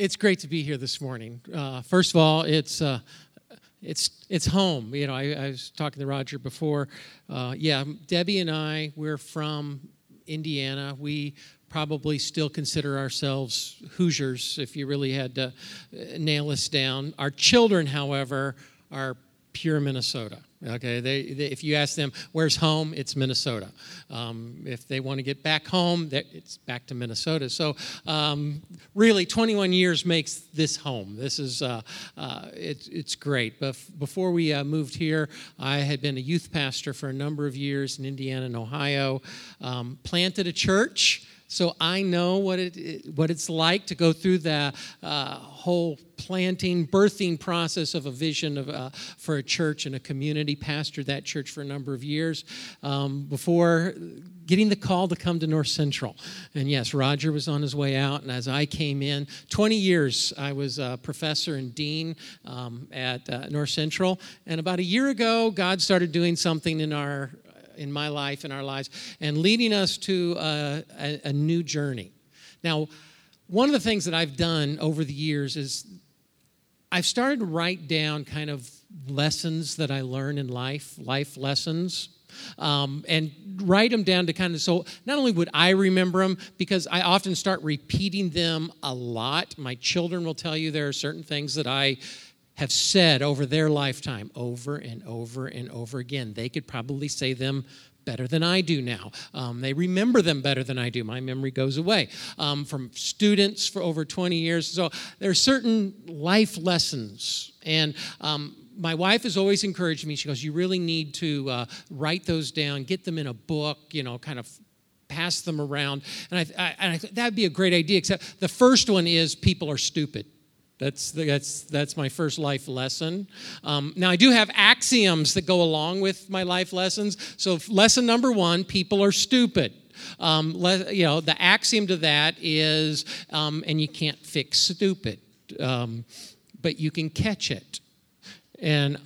it's great to be here this morning. Uh, first of all, it's uh, it's it's home. You know, I, I, was talking to Roger before. Uh, yeah, Debbie and I, we're from Indiana. We probably still consider ourselves Hoosiers if you really had to uh, nail us down. Our children, however, are pure Minnesota. Okay, they, they, if you ask them where's home, it's Minnesota. Um, if they want to get back home, it's back to Minnesota. So, um, really, 21 years makes this home. This is uh, uh, it, it's great. But before we uh, moved here, I had been a youth pastor for a number of years in Indiana and Ohio. Um, planted a church so I know what it what it's like to go through the uh, whole planting, birthing process of a vision of, uh, for a church and a community. Pastored that church for a number of years um, before getting the call to come to North Central. And yes, Roger was on his way out, and as I came in, 20 years I was a professor and dean um, at uh, North Central. And about a year ago, God started doing something in our in my life, in our lives, and leading us to a, a, a new journey. Now, one of the things that I've done over the years is I've started to write down kind of lessons that I learn in life, life lessons. Um, and write them down to kind of so not only would I remember them because I often start repeating them a lot. My children will tell you there are certain things that I have said over their lifetime over and over and over again. They could probably say them better than I do now. Um, they remember them better than I do. My memory goes away. Um, from students for over 20 years. So there are certain life lessons. And um, my wife has always encouraged me. She goes, You really need to uh, write those down, get them in a book, you know, kind of pass them around. And I, I, I that'd be a great idea, except the first one is people are stupid. That's, that's, that's my first life lesson. Um, now, I do have axioms that go along with my life lessons. So, lesson number one people are stupid. Um, le- you know, the axiom to that is, um, and you can't fix stupid, um, but you can catch it. And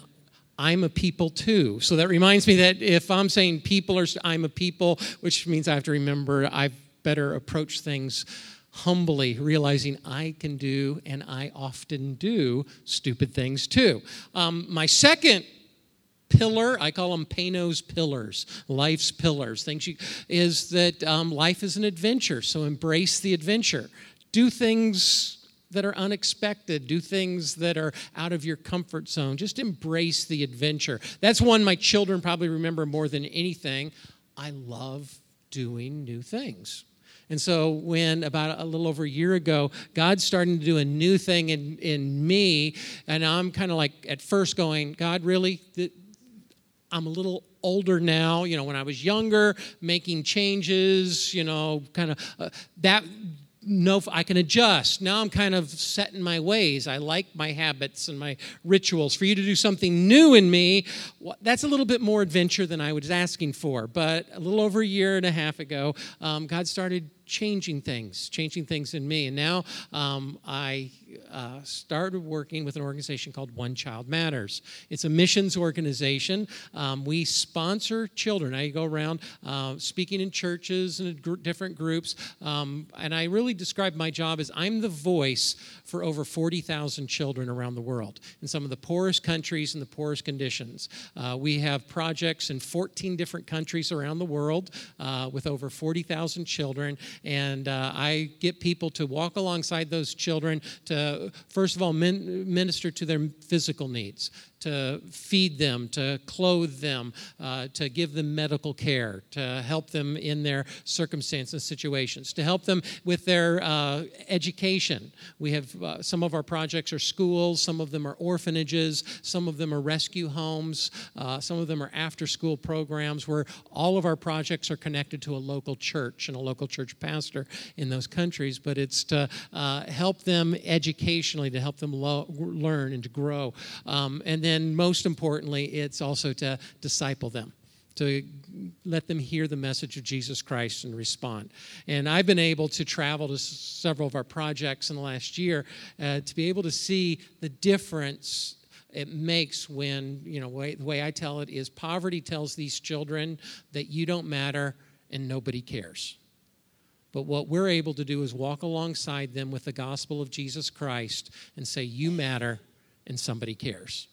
I'm a people too. So that reminds me that if I'm saying people are, I'm a people, which means I have to remember I've better approach things humbly realizing I can do and I often do stupid things too. Um, my second pillar i call them pano's pillars life's pillars. Things you, is that um, life is an adventure so embrace the adventure. Do things that are unexpected do things that are out of your comfort zone. Just embrace the adventure. That's one my children probably remember more than anything. I love doing new things and so, when about a little over a year ago, God's starting to do a new thing in, in me, and I'm kind of like at first going, God, really? I'm a little older now. You know, when I was younger, making changes, you know, kind of uh, that no, I can adjust. Now I'm kind of set in my ways. I like my habits and my rituals. For you to do something new in me, that's a little bit more adventure than I was asking for. But a little over a year and a half ago, um, God started changing things, changing things in me. And now um, I uh, started working with an organization called One Child Matters. It's a missions organization. Um, we sponsor children. I go around uh, speaking in churches and gr- different groups. Um, and I really describe my job as I'm the voice for over 40,000 children around the world in some of the poorest countries and the poorest conditions. Uh, we have projects in 14 different countries around the world uh, with over 40,000 children. And uh, I get people to walk alongside those children to, first of all, min- minister to their physical needs, to feed them, to clothe them, uh, to give them medical care, to help them in their circumstances and situations, to help them with their uh, education. We have uh, some of our projects are schools, some of them are orphanages, some of them are rescue homes, uh, some of them are after school programs where all of our projects are connected to a local church and a local church pastor in those countries. But it's to uh, help them educationally, to help them lo- learn and to grow. Um, and then then most importantly, it's also to disciple them to let them hear the message of Jesus Christ and respond. And I've been able to travel to several of our projects in the last year uh, to be able to see the difference it makes when, you know, way, the way I tell it is poverty tells these children that you don't matter and nobody cares. But what we're able to do is walk alongside them with the gospel of Jesus Christ and say, You matter, and somebody cares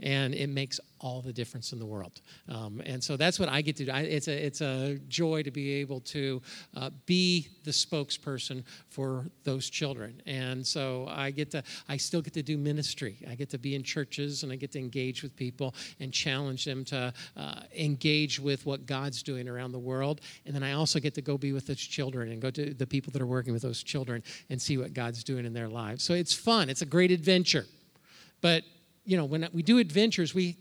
and it makes all the difference in the world. Um, and so that's what I get to do. I, it's, a, it's a joy to be able to uh, be the spokesperson for those children. And so I get to, I still get to do ministry. I get to be in churches and I get to engage with people and challenge them to uh, engage with what God's doing around the world. And then I also get to go be with those children and go to the people that are working with those children and see what God's doing in their lives. So it's fun. It's a great adventure. But you know, when we do adventures, we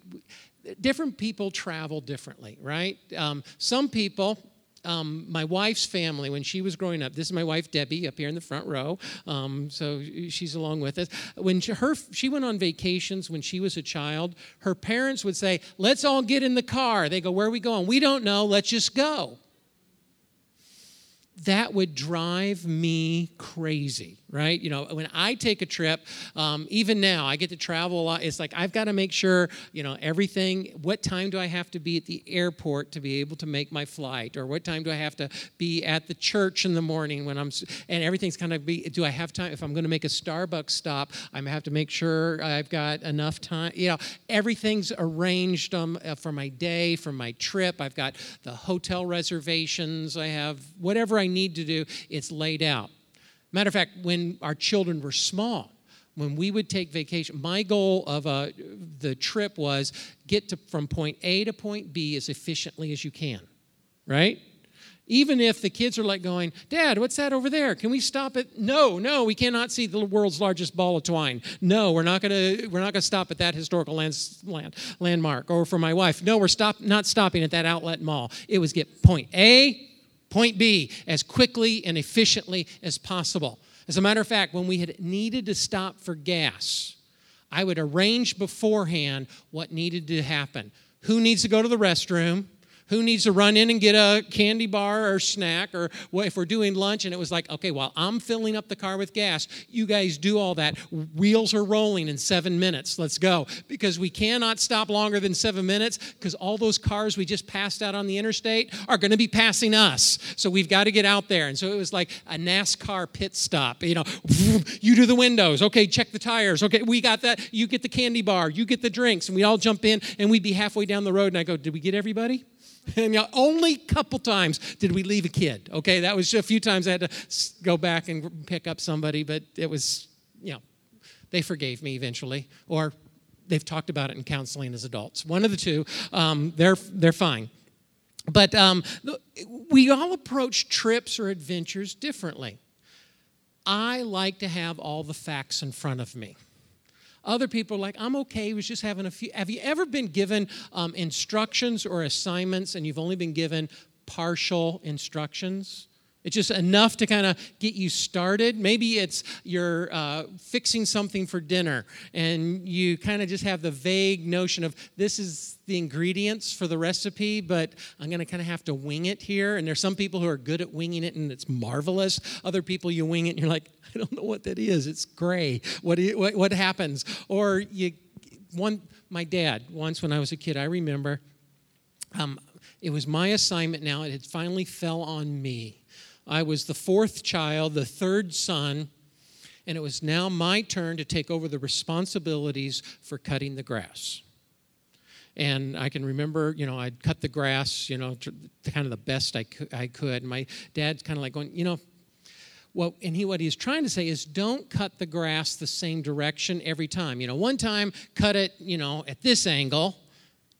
different people travel differently, right? Um, some people, um, my wife's family, when she was growing up, this is my wife Debbie up here in the front row, um, so she's along with us. When she, her she went on vacations when she was a child, her parents would say, "Let's all get in the car." They go, "Where are we going?" We don't know. Let's just go that would drive me crazy, right? You know, when I take a trip, um, even now, I get to travel a lot. It's like I've got to make sure, you know, everything. What time do I have to be at the airport to be able to make my flight, or what time do I have to be at the church in the morning when I'm? And everything's kind of be. Do I have time? If I'm going to make a Starbucks stop, I have to make sure I've got enough time. You know, everything's arranged um, uh, for my day, for my trip. I've got the hotel reservations. I have whatever I need to do, it's laid out. Matter of fact, when our children were small, when we would take vacation, my goal of uh, the trip was get to, from point A to point B as efficiently as you can, right? Even if the kids are like going, Dad, what's that over there? Can we stop it? No, no, we cannot see the world's largest ball of twine. No, we're not gonna we're not gonna stop at that historical land, land, landmark. Or for my wife, no, we're stop, not stopping at that outlet mall. It was get point A Point B, as quickly and efficiently as possible. As a matter of fact, when we had needed to stop for gas, I would arrange beforehand what needed to happen. Who needs to go to the restroom? Who needs to run in and get a candy bar or snack? Or if we're doing lunch and it was like, okay, while I'm filling up the car with gas, you guys do all that. Wheels are rolling in seven minutes. Let's go. Because we cannot stop longer than seven minutes because all those cars we just passed out on the interstate are going to be passing us. So we've got to get out there. And so it was like a NASCAR pit stop. You know, you do the windows. Okay, check the tires. Okay, we got that. You get the candy bar. You get the drinks. And we all jump in and we'd be halfway down the road. And I go, did we get everybody? And you know, only a couple times did we leave a kid. Okay, that was a few times I had to go back and pick up somebody, but it was, you know, they forgave me eventually, or they've talked about it in counseling as adults. One of the two, um, they're they're fine. But um, we all approach trips or adventures differently. I like to have all the facts in front of me. Other people are like, I'm okay Was just having a few. Have you ever been given um, instructions or assignments and you've only been given partial instructions? It's just enough to kind of get you started. Maybe it's you're uh, fixing something for dinner and you kind of just have the vague notion of this is the ingredients for the recipe, but I'm going to kind of have to wing it here. And there's some people who are good at winging it and it's marvelous. Other people, you wing it and you're like, I don't know what that is. It's gray. What, you, what, what happens? Or you, one, my dad, once when I was a kid, I remember um, it was my assignment now. It had finally fell on me I was the fourth child, the third son, and it was now my turn to take over the responsibilities for cutting the grass. And I can remember, you know, I'd cut the grass, you know, kind of the best I could. I could. My dad's kind of like going, you know, well, and he what he's trying to say is don't cut the grass the same direction every time. You know, one time cut it, you know, at this angle.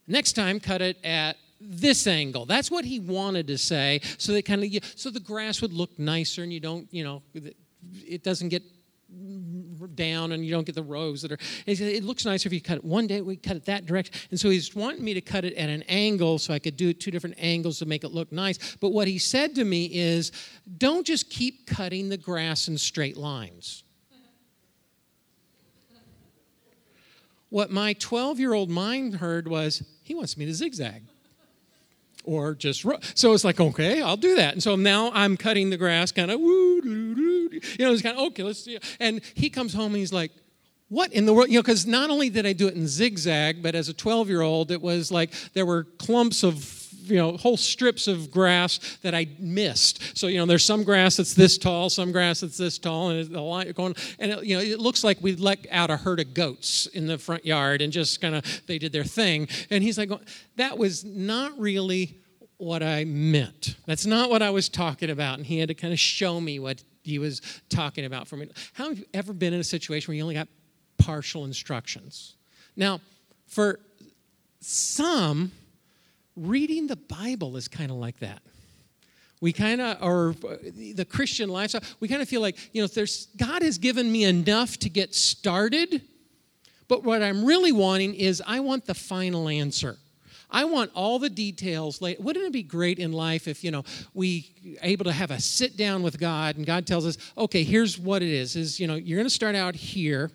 Next time cut it at this angle. That's what he wanted to say. So they kind of so the grass would look nicer, and you don't, you know, it doesn't get down and you don't get the rows that are it looks nicer if you cut it one day we cut it that direction and so he's wanting me to cut it at an angle so i could do it two different angles to make it look nice but what he said to me is don't just keep cutting the grass in straight lines what my 12 year old mind heard was he wants me to zigzag or just so it's like okay i'll do that. And so now i'm cutting the grass kind of you know it's kind of okay let's see. And he comes home and he's like what in the world? You know because not only did i do it in zigzag but as a 12 year old it was like there were clumps of you know, whole strips of grass that I missed. So, you know, there's some grass that's this tall, some grass that's this tall, and the line going, and it, you know, it looks like we let out a herd of goats in the front yard and just kind of they did their thing. And he's like, that was not really what I meant. That's not what I was talking about. And he had to kind of show me what he was talking about for me. How have you ever been in a situation where you only got partial instructions? Now, for some, reading the Bible is kind of like that. We kind of, or uh, the Christian lifestyle, we kind of feel like, you know, there's, God has given me enough to get started, but what I'm really wanting is I want the final answer. I want all the details. Wouldn't it be great in life if, you know, we able to have a sit down with God and God tells us, okay, here's what it is, is, you know, you're going to start out here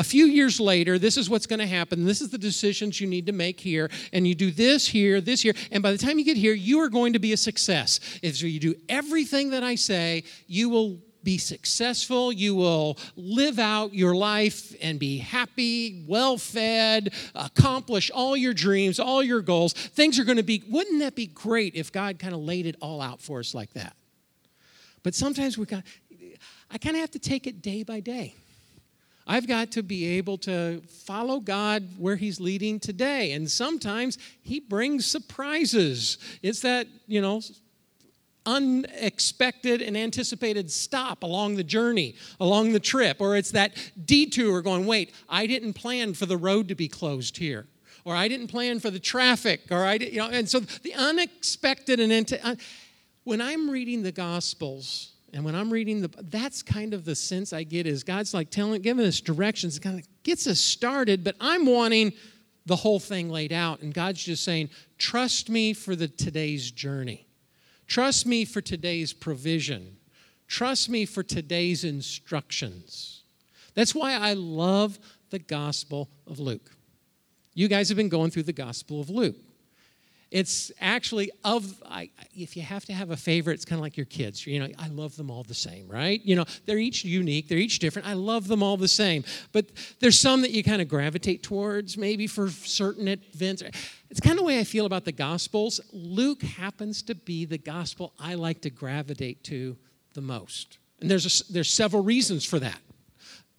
a few years later, this is what's going to happen. This is the decisions you need to make here. And you do this here, this here. And by the time you get here, you are going to be a success. If you do everything that I say, you will be successful. You will live out your life and be happy, well fed, accomplish all your dreams, all your goals. Things are going to be, wouldn't that be great if God kind of laid it all out for us like that? But sometimes we got, I kind of have to take it day by day. I've got to be able to follow God where He's leading today. And sometimes He brings surprises. It's that, you know, unexpected and anticipated stop along the journey, along the trip, or it's that detour going, wait, I didn't plan for the road to be closed here. Or I didn't plan for the traffic, or I didn't, you know, and so the unexpected and when I'm reading the Gospels, and when I'm reading the, that's kind of the sense I get is God's like telling, giving us directions, kind of gets us started, but I'm wanting the whole thing laid out. And God's just saying, trust me for the today's journey. Trust me for today's provision. Trust me for today's instructions. That's why I love the Gospel of Luke. You guys have been going through the Gospel of Luke. It's actually of, I, if you have to have a favorite, it's kind of like your kids. You know, I love them all the same, right? You know, they're each unique, they're each different. I love them all the same. But there's some that you kind of gravitate towards, maybe for certain events. It's kind of the way I feel about the Gospels. Luke happens to be the gospel I like to gravitate to the most. And there's, a, there's several reasons for that.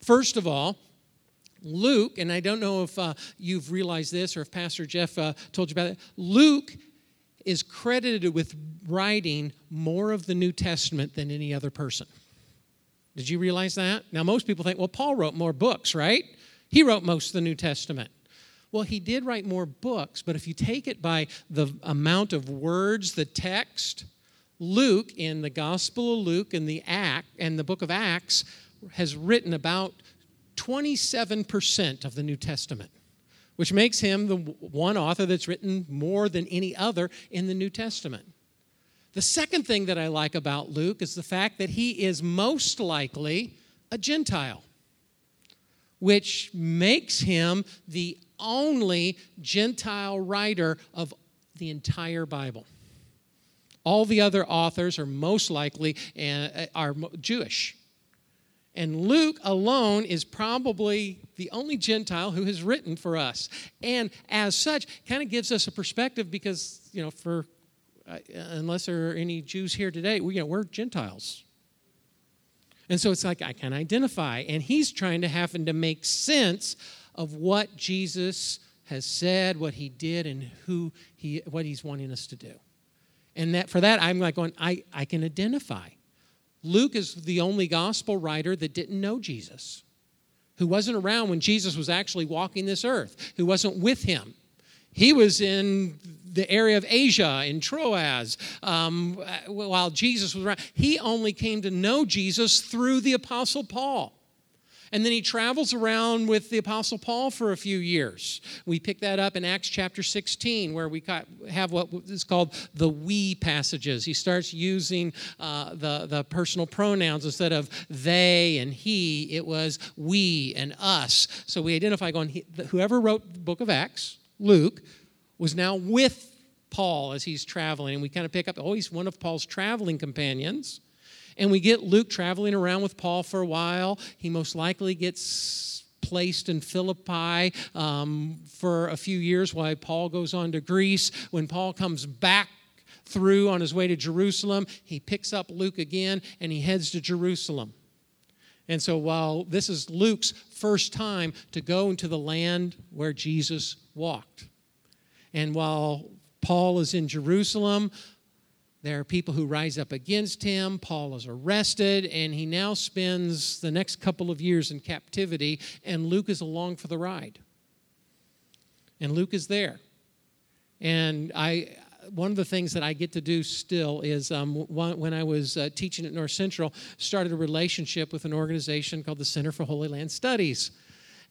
First of all, Luke, and I don't know if uh, you've realized this or if Pastor Jeff uh, told you about it, Luke is credited with writing more of the New Testament than any other person. Did you realize that? Now, most people think, well, Paul wrote more books, right? He wrote most of the New Testament. Well, he did write more books, but if you take it by the amount of words, the text, Luke in the Gospel of Luke and the Act and the book of Acts has written about 27% of the New Testament, which makes him the one author that's written more than any other in the New Testament. The second thing that I like about Luke is the fact that he is most likely a Gentile, which makes him the only Gentile writer of the entire Bible. All the other authors are most likely uh, are Jewish. And Luke alone is probably the only Gentile who has written for us. And as such, kind of gives us a perspective because, you know, for uh, unless there are any Jews here today, we, you know, we're Gentiles. And so it's like I can identify. And he's trying to happen to make sense of what Jesus has said, what he did, and who he what he's wanting us to do. And that for that, I'm like going, I, I can identify. Luke is the only gospel writer that didn't know Jesus, who wasn't around when Jesus was actually walking this earth, who wasn't with him. He was in the area of Asia, in Troas, um, while Jesus was around. He only came to know Jesus through the Apostle Paul. And then he travels around with the Apostle Paul for a few years. We pick that up in Acts chapter 16, where we have what is called the we passages. He starts using uh, the, the personal pronouns instead of they and he, it was we and us. So we identify going, whoever wrote the book of Acts, Luke, was now with Paul as he's traveling. And we kind of pick up, oh, he's one of Paul's traveling companions. And we get Luke traveling around with Paul for a while. He most likely gets placed in Philippi um, for a few years while Paul goes on to Greece. When Paul comes back through on his way to Jerusalem, he picks up Luke again and he heads to Jerusalem. And so while this is Luke's first time to go into the land where Jesus walked, and while Paul is in Jerusalem, there are people who rise up against him. Paul is arrested, and he now spends the next couple of years in captivity, and Luke is along for the ride. And Luke is there. And I, one of the things that I get to do still is um, when I was uh, teaching at North Central, started a relationship with an organization called the Center for Holy Land Studies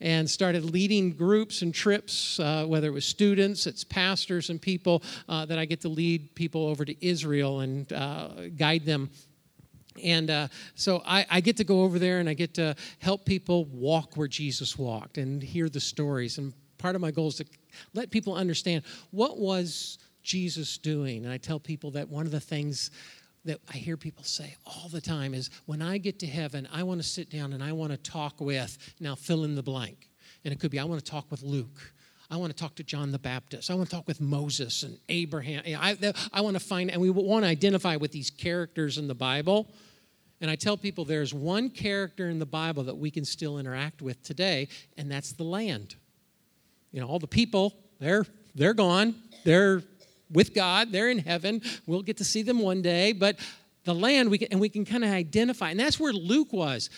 and started leading groups and trips, uh, whether it was students, it's pastors and people, uh, that I get to lead people over to Israel and uh, guide them. And uh, so I, I, get to go over there and I get to help people walk where Jesus walked and hear the stories. And part of my goal is to let people understand what was Jesus doing. And I tell people that one of the things that I hear people say all the time is when I get to heaven, I want to sit down and I want to talk with, now fill in the blank. And it could be, I want to talk with Luke. I want to talk to John the Baptist. I want to talk with Moses and Abraham. I, I want to find, and we want to identify with these characters in the Bible. And I tell people there's one character in the Bible that we can still interact with today, and that's the land. You know, all the people, they're, they're gone. They're with God. They're in heaven. We'll get to see them one day. But the land, we can, and we can kind of identify. And that's where Luke was.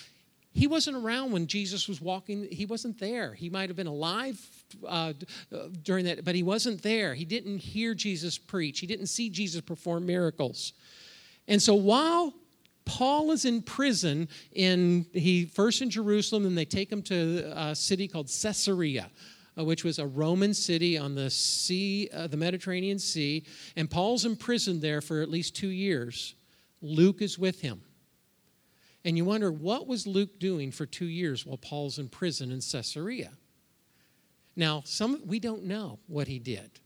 He wasn't around when Jesus was walking. He wasn't there. He might have been alive uh, during that, but he wasn't there. He didn't hear Jesus preach. He didn't see Jesus perform miracles. And so while Paul is in prison in he first in Jerusalem, and they take him to a city called Caesarea uh, which was a Roman city on the sea, uh, the Mediterranean Sea, and Paul's imprisoned there for at least two years. Luke is with him. And you wonder, what was Luke doing for two years while Paul's in prison in Caesarea? Now, some, we don't know what he did.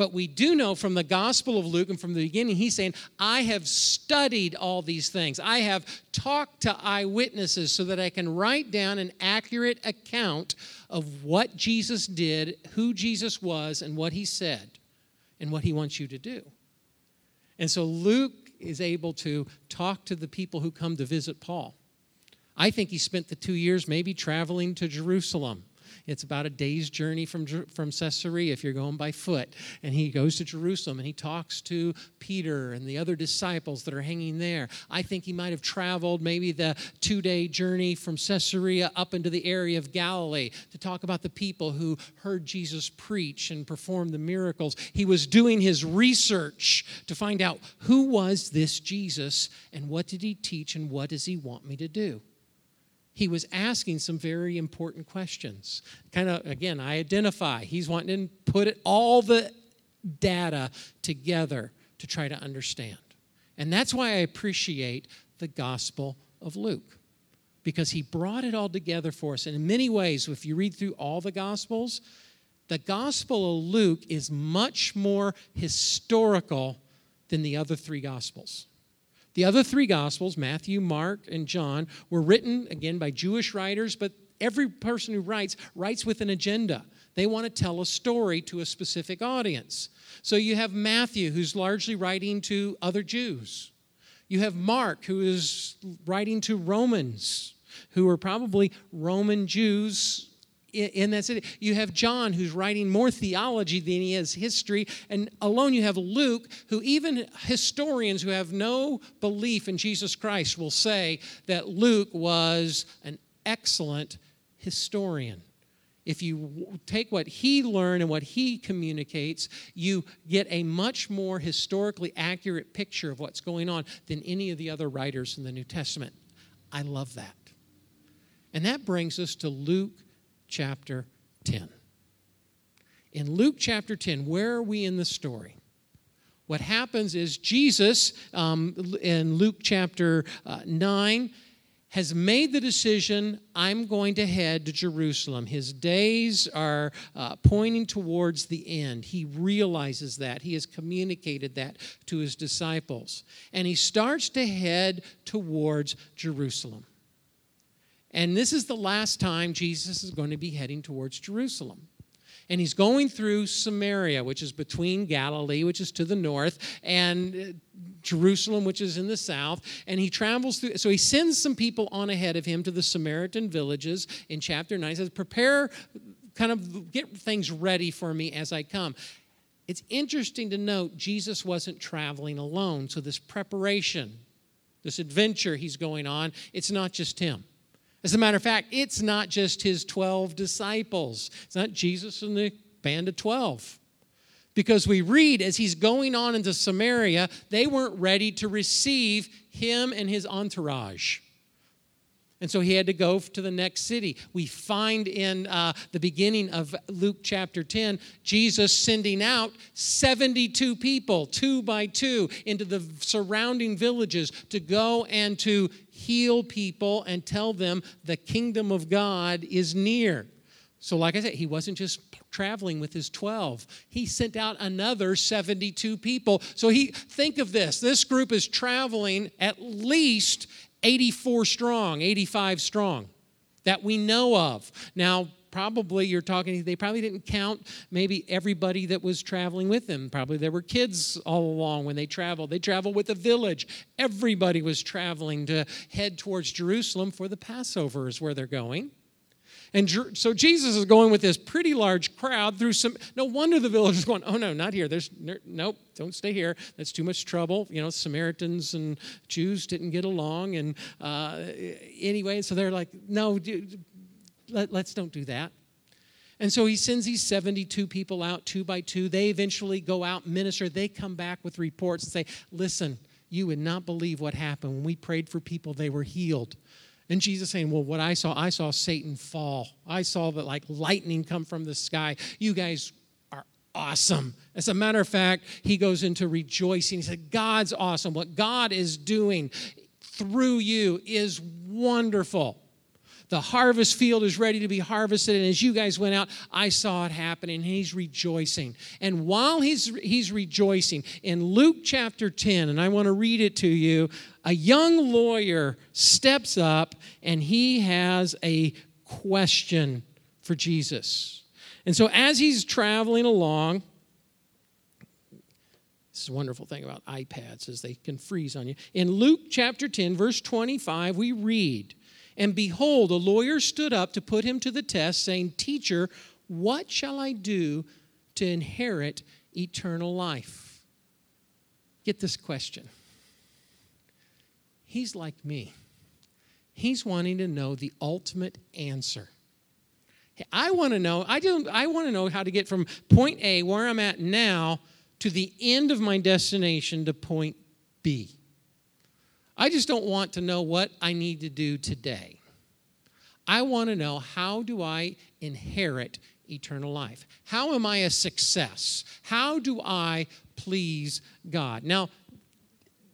But we do know from the Gospel of Luke and from the beginning, he's saying, I have studied all these things. I have talked to eyewitnesses so that I can write down an accurate account of what Jesus did, who Jesus was, and what he said, and what he wants you to do. And so Luke is able to talk to the people who come to visit Paul. I think he spent the two years maybe traveling to Jerusalem it's about a day's journey from, from Caesarea if you're going by foot. And he goes to Jerusalem and he talks to Peter and the other disciples that are hanging there. I think he might have traveled maybe the two day journey from Caesarea up into the area of Galilee to talk about the people who heard Jesus preach and perform the miracles. He was doing his research to find out who was this Jesus and what did he teach and what does he want me to do he was asking some very important questions. Kind of, again, I identify. He's wanting to put all the data together to try to understand. And that's why I appreciate the Gospel of Luke, because he brought it all together for us. And in many ways, if you read through all the Gospels, the Gospel of Luke is much more historical than the other three Gospels. The other three Gospels, Matthew, Mark, and John, were written, again, by Jewish writers, but every person who writes writes with an agenda. They want to tell a story to a specific audience. So you have Matthew, who's largely writing to other Jews. You have Mark, who is writing to Romans, who are probably Roman Jews in that city. You have John, who's writing more theology than he is history. And alone you have Luke, who even historians who have no belief in Jesus Christ will say that Luke was an excellent historian. If you take what he learned and what he communicates, you get a much more historically accurate picture of what's going on than any of the other writers in the New Testament. I love that. And that brings us to Luke chapter 10. In Luke chapter 10, where are we in the story? What happens is Jesus, um, in Luke chapter uh, 9, has made the decision I'm going to head to Jerusalem. His days are uh, pointing towards the end. He realizes that. He has communicated that to his disciples. And he starts to head towards Jerusalem. And this is the last time Jesus is going to be heading towards Jerusalem. And he's going through Samaria, which is between Galilee, which is to the north, and uh, Jerusalem, which is in the south. And he travels through, so he sends some people on ahead of him to the Samaritan villages in chapter 9. He says, Prepare, kind of get things ready for me as I come. It's interesting to note Jesus wasn't traveling alone. So, this preparation, this adventure he's going on, it's not just him. As a matter of fact, it's not just his 12 disciples, it's not Jesus and the band of 12. Because we read as he's going on into Samaria, they weren't ready to receive him and his entourage. And so he had to go to the next city. We find in uh, the beginning of Luke chapter 10, Jesus sending out 72 people, two by two, into the surrounding villages to go and to heal people and tell them the kingdom of God is near. So, like I said, he wasn't just traveling with his 12. He sent out another 72 people. So he think of this. This group is traveling at least 84 strong, 85 strong that we know of. Now, probably you're talking, they probably didn't count maybe everybody that was traveling with them. Probably there were kids all along when they traveled. They traveled with a village. Everybody was traveling to head towards Jerusalem for the Passover, is where they're going. And so Jesus is going with this pretty large crowd through some. No wonder the villagers going, "Oh no, not here. There's nope, don't stay here. That's too much trouble." You know, Samaritans and Jews didn't get along, and uh, anyway, so they're like, "No, dude, let, let's don't do that." And so he sends these 72 people out two by two. They eventually go out, minister. They come back with reports and say, Listen, you would not believe what happened. When we prayed for people, they were healed. And Jesus saying, Well, what I saw, I saw Satan fall. I saw that like lightning come from the sky. You guys are awesome. As a matter of fact, he goes into rejoicing. He said, God's awesome. What God is doing through you is wonderful. The harvest field is ready to be harvested. And as you guys went out, I saw it happening. And he's rejoicing. And while he's, he's rejoicing, in Luke chapter 10, and I want to read it to you, a young lawyer steps up and he has a question for Jesus. And so as he's traveling along, this is a wonderful thing about iPads is they can freeze on you. In Luke chapter 10, verse 25, we read, and behold, a lawyer stood up to put him to the test, saying, Teacher, what shall I do to inherit eternal life? Get this question. He's like me. He's wanting to know the ultimate answer. I want to know, I, don't, I want to know how to get from point A, where I'm at now, to the end of my destination to point B. I just don't want to know what I need to do today. I want to know how do I inherit eternal life? How am I a success? How do I please God? Now,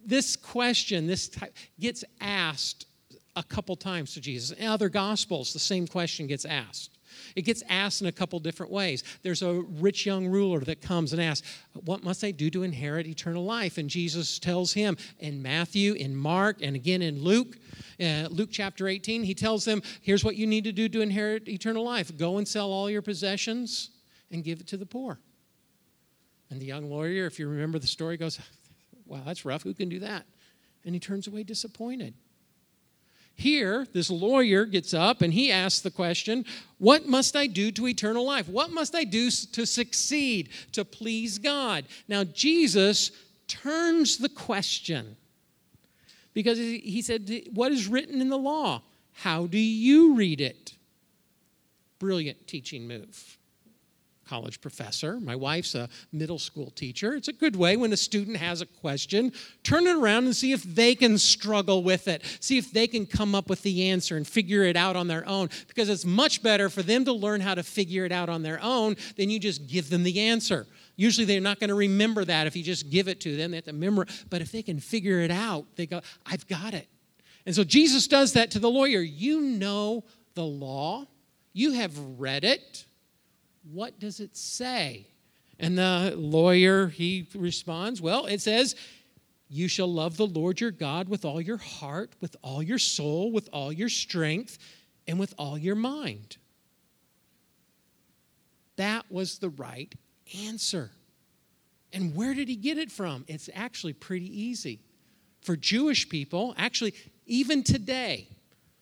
this question this type, gets asked a couple times to Jesus. In other gospels, the same question gets asked. It gets asked in a couple different ways. There's a rich young ruler that comes and asks, What must I do to inherit eternal life? And Jesus tells him in Matthew, in Mark, and again in Luke, uh, Luke chapter 18, he tells them, Here's what you need to do to inherit eternal life go and sell all your possessions and give it to the poor. And the young lawyer, if you remember the story, goes, Wow, that's rough. Who can do that? And he turns away disappointed. Here, this lawyer gets up and he asks the question What must I do to eternal life? What must I do to succeed, to please God? Now, Jesus turns the question because he said, What is written in the law? How do you read it? Brilliant teaching move college professor. My wife's a middle school teacher. It's a good way when a student has a question, turn it around and see if they can struggle with it, see if they can come up with the answer and figure it out on their own. Because it's much better for them to learn how to figure it out on their own than you just give them the answer. Usually they're not going to remember that if you just give it to them. They have to remember. But if they can figure it out, they go, I've got it. And so Jesus does that to the lawyer. You know the law, you have read it what does it say? And the lawyer, he responds, Well, it says, You shall love the Lord your God with all your heart, with all your soul, with all your strength. and with all your mind. That was the right answer. And where did he get it from? It's actually pretty easy. For Jewish people, actually, even today,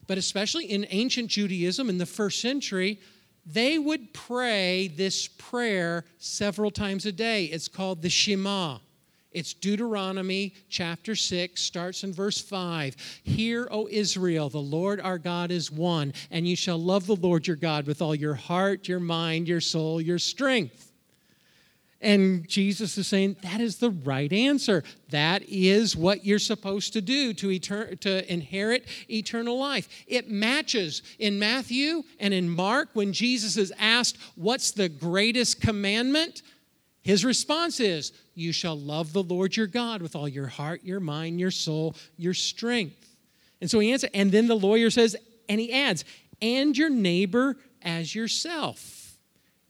but especially in ancient Judaism in the first century, they would pray this prayer several times a day. It's called the Shema. It's Deuteronomy chapter 6, starts in verse 5. Hear, O Israel, the Lord our God is one, and you shall love the Lord your God with all your heart, your mind, your soul, your strength. And Jesus is saying that is the right answer. That is what you're supposed to do to, etern- to inherit eternal life. It matches in Matthew and in Mark when Jesus is asked, What's the greatest commandment? His response is, You shall love the Lord your God with all your heart, your mind, your soul, your strength. And so he answers, and then the lawyer says, and he adds, And your neighbor as yourself.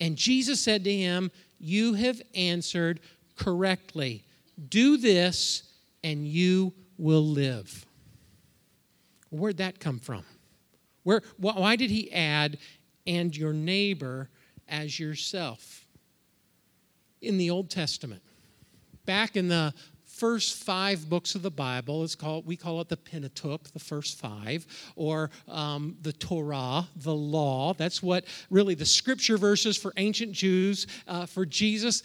And Jesus said to him, You have answered correctly. Do this, and you will live. Where'd that come from? Where, why did he add, and your neighbor as yourself? in the Old Testament. Back in the first five books of the Bible, it's called, we call it the Pentateuch, the first five, or um, the Torah, the law. That's what really the scripture verses for ancient Jews. Uh, for Jesus,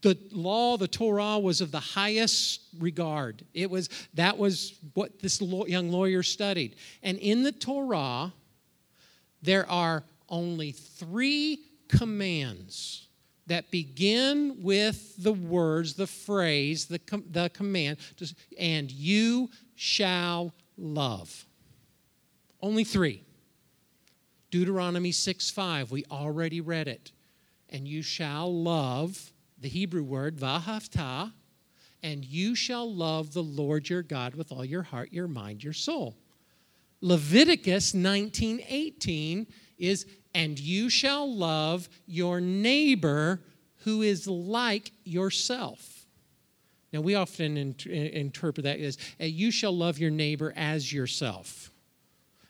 the law, the Torah, was of the highest regard. It was that was what this young lawyer studied. And in the Torah, there are only three commands that begin with the words, the phrase, the, com- the command, and you shall love. Only three. Deuteronomy 6 5, we already read it. And you shall love, the Hebrew word, vahavta, and you shall love the Lord your God with all your heart, your mind, your soul. Leviticus 19 18 is and you shall love your neighbor who is like yourself. Now, we often interpret that as eh, you shall love your neighbor as yourself.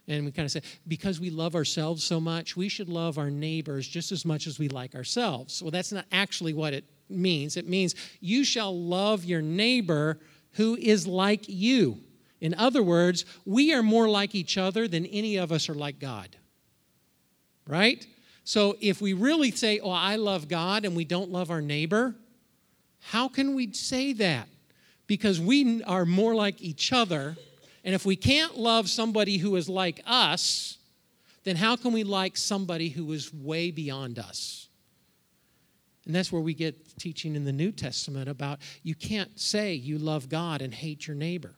And we kind of say, because we love ourselves so much, we should love our neighbors just as much as we like ourselves. Well, that's not actually what it means. It means you shall love your neighbor who is like you. In other words, we are more like each other than any of us are like God right? So if we really say, Oh, I love God, and we don't love our neighbor, how can we say that? Because we are more like each other. And if we can't love somebody who is like us, then how can we like somebody who is way beyond us? And that's where we get teaching in the New Testament about you can't say you love God and hate your neighbor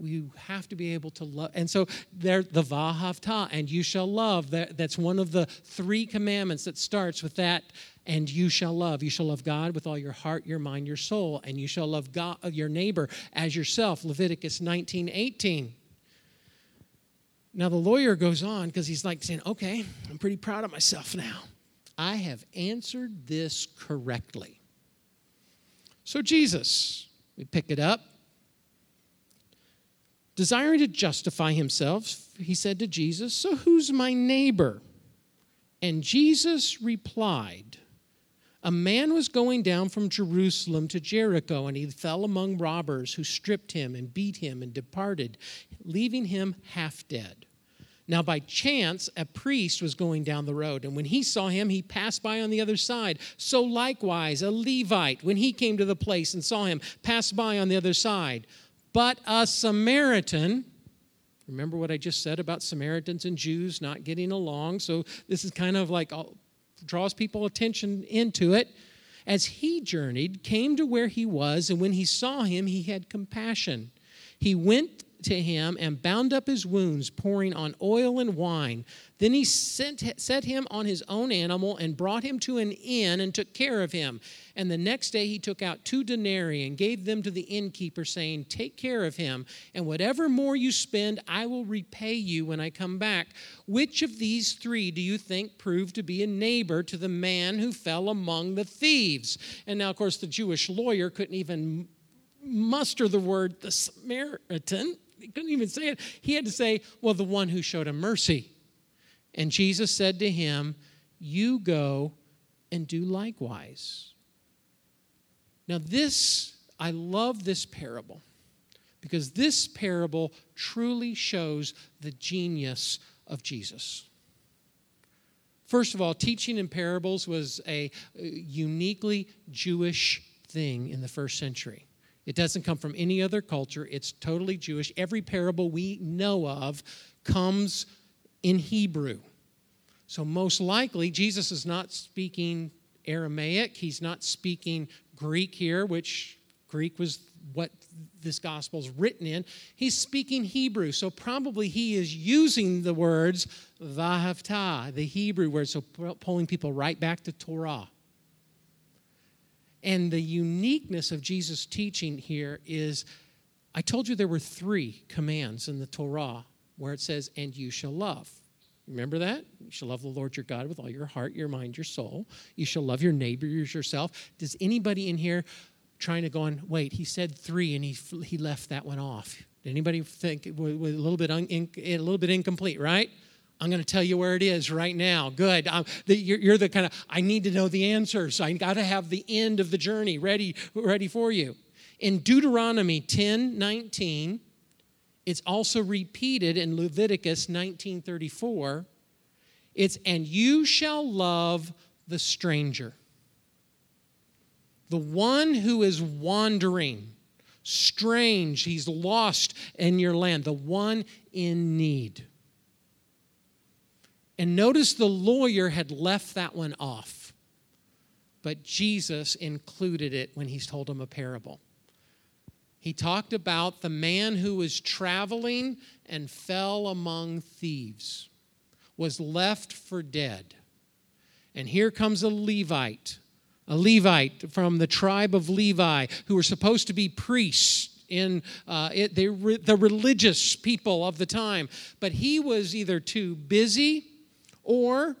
you have to be able to love. And so there, the vahavta, and you shall love. That, that's one of the three commandments that starts with that, and you shall love. You shall love God with all your heart, your mind, your soul, and you shall love God, uh, your neighbor as yourself. Leviticus 19, 18. Now the lawyer goes on because he's like saying, okay, I'm pretty proud of myself now. I have answered this correctly. So, Jesus, we pick it up Desiring to justify himself, he said to Jesus, So who's my neighbor? And Jesus replied, A man was going down from Jerusalem to Jericho, and he fell among robbers who stripped him and beat him and departed, leaving him half dead. Now, by chance, a priest was going down the road, and when he saw him, he passed by on the other side. So, likewise, a Levite, when he came to the place and saw him, passed by on the other side. But a Samaritan, remember what I just said about Samaritans and Jews not getting along? So this is kind of like uh, draws people attention into it. As he journeyed, came to where he was, and when he saw him, he had compassion. He went to him and bound up his wounds, pouring on oil and wine. Then he sent, set him on his own animal and brought him to an inn and took care of him. And the next day he took out two denarii and gave them to the innkeeper, saying, Take care of him, and whatever more you spend, I will repay you when I come back. Which of these three do you think proved to be a neighbor to the man who fell among the thieves? And now, of course, the Jewish lawyer couldn't even muster the word the Samaritan he couldn't even say it. He had to say, well, the one who showed him mercy. And Jesus said to him, You go and do likewise. Now, this, I love this parable because this parable truly shows the genius of Jesus. First of all, teaching in parables was a uh, uniquely Jewish thing in the first century. It doesn't come from any other culture, it's totally Jewish. Every parable we know of comes in Hebrew. So, most likely, Jesus is not speaking Aramaic, he's not speaking Greek here, which Greek was what this gospel is written in. He's speaking Hebrew, so probably he is using the words vahavta, the Hebrew word, so pulling people right back to Torah. And the uniqueness of Jesus' teaching here is I told you there were three commands in the Torah where it says, and you shall love. Remember that? You shall love the Lord your God with all your heart, your mind, your soul. You shall love your neighbor as yourself. Does anybody in here trying to go on, wait, he said three and he, he left that one off? Did anybody think it was a little bit, un, a little bit incomplete, right? I'm going to tell you where it is right now. Good. The, you're, you're, the kind of, I need to know the answers. I got to have the end of the journey ready, ready for you. In Deuteronomy 10 19, it's also repeated in Leviticus 1934. It's, and you shall love the stranger, the one who is wandering, strange, he's lost in your land, the one in need. And notice the lawyer had left that one off, but Jesus included it when he's told him a parable. He talked about the man who was traveling and fell among thieves, was left for dead. And here comes a Levite, a Levite from the tribe of Levi, who were supposed to be priests in uh, it, they, the religious people of the time. But he was either too busy or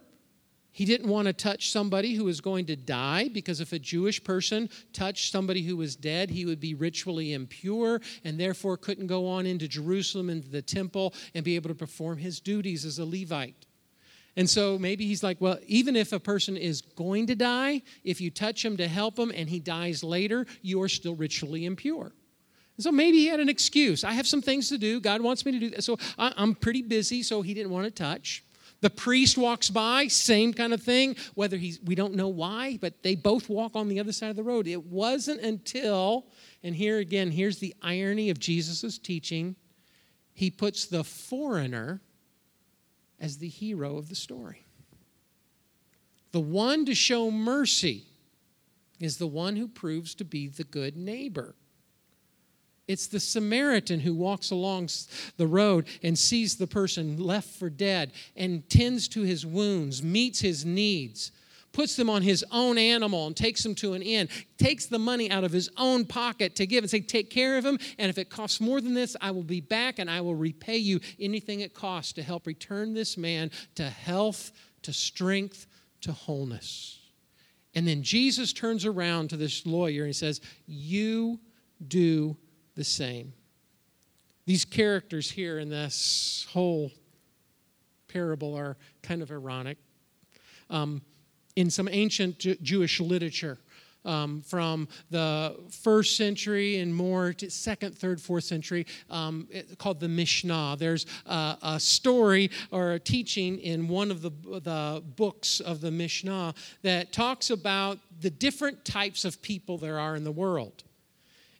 he didn't want to touch somebody who was going to die because if a Jewish person touched somebody who was dead, he would be ritually impure and therefore couldn't go on into Jerusalem, into the temple, and be able to perform his duties as a Levite. And so maybe he's like, well, even if a person is going to die, if you touch him to help him and he dies later, you are still ritually impure. And so maybe he had an excuse. I have some things to do. God wants me to do that. So I'm pretty busy, so he didn't want to touch. The priest walks by, same kind of thing, whether he's, we don't know why, but they both walk on the other side of the road. It wasn't until, and here again, here's the irony of Jesus' teaching, he puts the foreigner as the hero of the story. The one to show mercy is the one who proves to be the good neighbor. It's the Samaritan who walks along the road and sees the person left for dead and tends to his wounds, meets his needs, puts them on his own animal and takes them to an inn, takes the money out of his own pocket to give and say, Take care of him. And if it costs more than this, I will be back and I will repay you anything it costs to help return this man to health, to strength, to wholeness. And then Jesus turns around to this lawyer and he says, You do the same. These characters here in this whole parable are kind of ironic. Um, in some ancient Jewish literature, um, from the first century and more to second, third, fourth century, um, called the Mishnah. There's a, a, story or a teaching in one of the, the books of the Mishnah that talks about the different types of people there are in the world.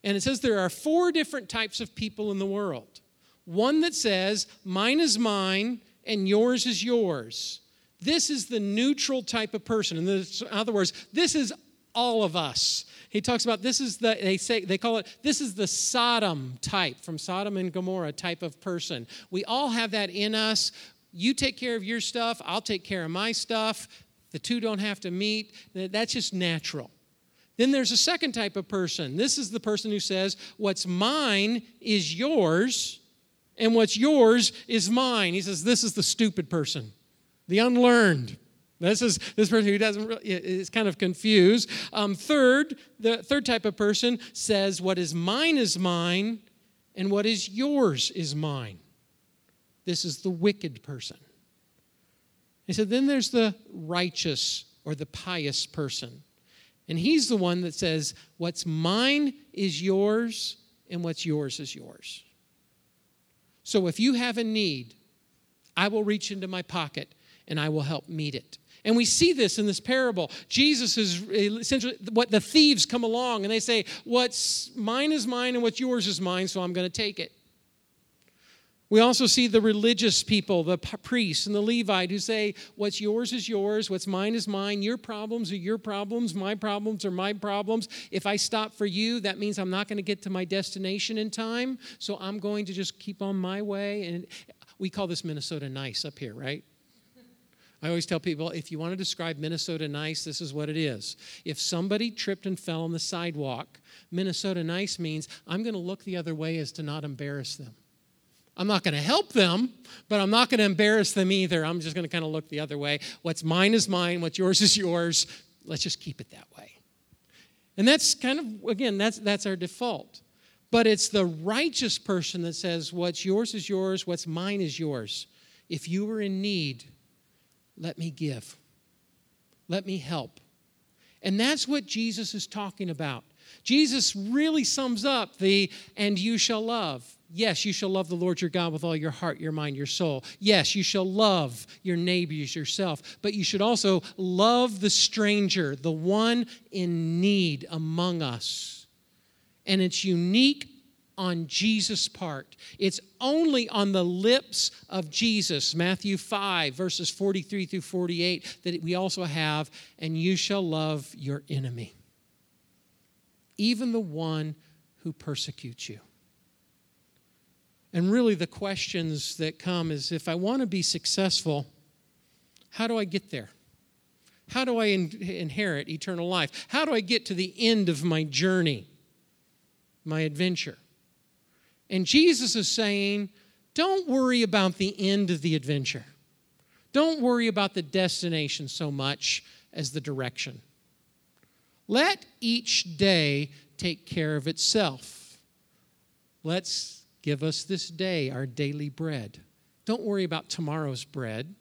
And it says there are four different types of people in the world one that says, mine is mine and yours is yours. This is the neutral type of person. In other words, this is all of us. He talks about this is the, they say, they call it, this is the Sodom type, from Sodom and Gomorrah type of person. We all have that in us. You take care of your stuff, I'll take care of my stuff. The two don't have to meet. That's just natural. Then there's a second type of person. This is the person who says, What's mine is yours, and what's yours is mine. He says, This is the stupid person, the unlearned. This is this person who doesn't really, is kind of confused. Um, third, the third type of person says, What is mine is mine, and what is yours is mine. This is the wicked person. He said, then there's the righteous or the pious person. And he's the one that says, What's mine is yours, and what's yours is yours. So if you have a need, I will reach into my pocket and I will help meet it. And we see this in this parable. Jesus is essentially what the thieves come along and they say, What's mine is mine and what's yours is mine, so I'm going to take it. We also see the religious people, the priests and the Levite, who say, What's yours is yours, what's mine is mine, your problems are your problems, my problems are my problems. If I stop for you, that means I'm not going to get to my destination in time, so I'm going to just keep on my way. And we call this Minnesota nice up here, right? I always tell people if you want to describe Minnesota nice, this is what it is. If somebody tripped and fell on the sidewalk, Minnesota nice means I'm going to look the other way as to not embarrass them. I'm not going to help them, but I'm not going to embarrass them either. I'm just going to kind of look the other way. What's mine is mine, what's yours is yours. Let's just keep it that way. And that's kind of, again, that's, that's our default. But it's the righteous person that says, What's yours is yours, what's mine is yours. If you are in need, let me give, let me help. And that's what Jesus is talking about. Jesus really sums up the and you shall love. Yes, you shall love the Lord your God with all your heart, your mind, your soul. Yes, you shall love your neighbors yourself, but you should also love the stranger, the one in need among us. And it's unique on Jesus' part. It's only on the lips of Jesus, Matthew 5, verses 43 through 48, that we also have, and you shall love your enemy, even the one who persecutes you. And really, the questions that come is if I want to be successful, how do I get there? How do I in- inherit eternal life? How do I get to the end of my journey, my adventure? And Jesus is saying, don't worry about the end of the adventure. Don't worry about the destination so much as the direction. Let each day take care of itself. Let's Give us this day our daily bread. Don't worry about tomorrow's bread,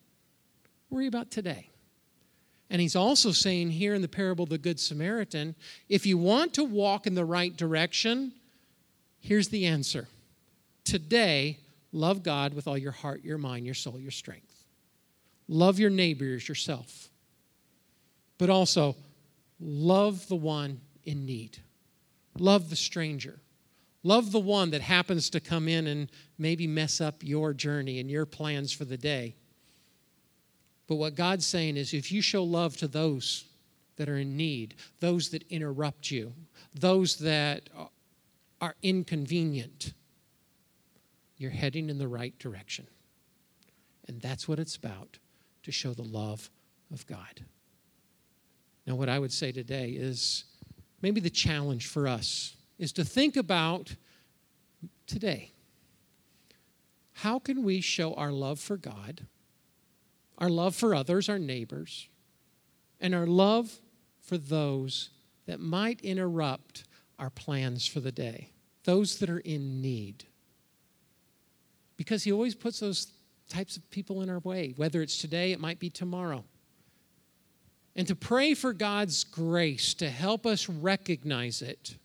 worry about today. And he's also saying here in the parable of the Good Samaritan if you want to walk in the right direction, here's the answer. Today, love God with all your heart, your mind, your soul, your strength. Love your neighbor as yourself. But also, love the one in need. Love the stranger. Love the one that happens to come in and maybe mess up your journey and your plans for the day. But what God's saying is if you show love to those that are in need, those that interrupt you, those that are inconvenient, you're heading in the right direction. And that's what it's about to show the love of God. Now, what I would say today is maybe the challenge for us is to think about today how can we show our love for God, our love for others, our neighbors, and our love for those that might interrupt our plans for the day, those that are in need. Because He always puts those types of people in our way, whether it's today, it might be tomorrow. And to pray for God's grace to help us recognize it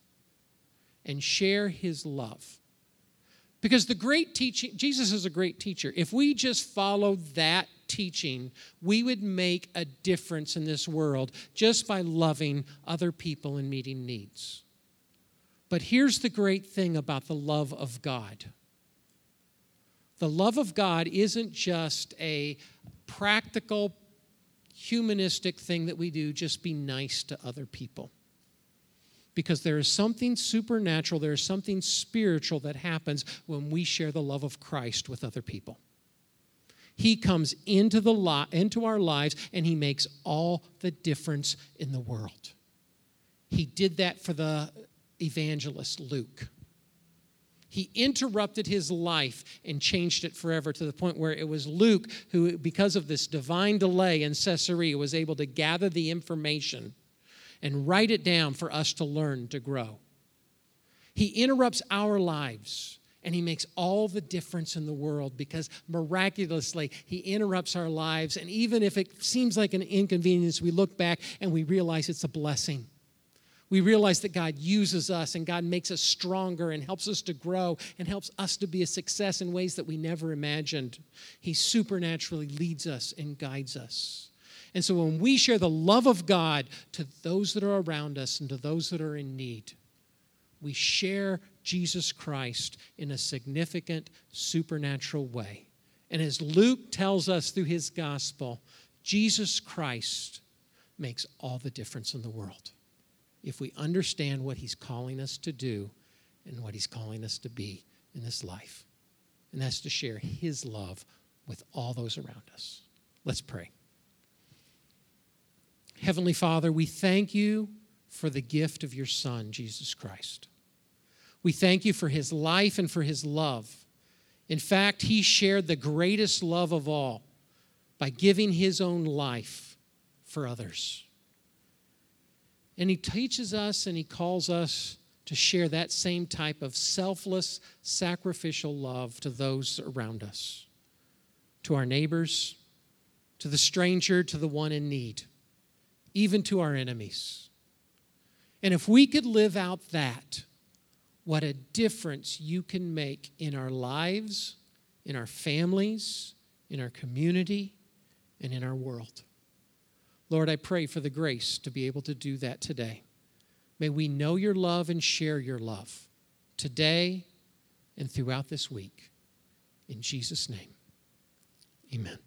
and share his love. Because the great teaching, Jesus is a great teacher. If we just follow that teaching, we would make a difference in this world just by loving other people and meeting needs. But here's the great thing about the love of God the love of God isn't just a practical, humanistic thing that we do, just be nice to other people because there is something supernatural, there is something spiritual that happens when we share the love of Christ with other people. He comes into, the li- into our lives and he makes all the difference in the world. He did that for the evangelist Luke. He interrupted his life and changed it forever to the point where it was Luke who, because of this divine delay in Caesarea, was able to gather the information and write it down for us to learn to grow. He interrupts our lives And he makes all the difference in the world because miraculously he interrupts our lives. And even if it seems like an inconvenience, we look back and we realize it's a blessing. We realize that God uses us and God makes us stronger and helps us to grow and helps us to be a success in ways that we never imagined. He supernaturally leads us and guides us. And so when we share the love of God to those that are around us and to those that are in need, we share Jesus Christ in a significant supernatural way. And as Luke tells us through his gospel, Jesus Christ makes all the difference in the world if we understand what he's calling us to do and what he's calling us to be in this life. And that's to share his love with all those around us. Let's pray. Heavenly Father, we thank you for the gift of your Son, Jesus Christ. We thank you for his life and for his love. In fact, he shared the greatest love of all by giving his own life for others. And he teaches us and he calls us to share that same type of selfless, sacrificial love to those around us, to our neighbors, to the stranger, to the one in need, even to our enemies. And if we could live out that, what a difference you can make in our lives, in our families, in our community, and in our world. Lord, I pray for the grace to be able to do that today. May we know your love and share your love today and throughout this week. In Jesus' name, amen.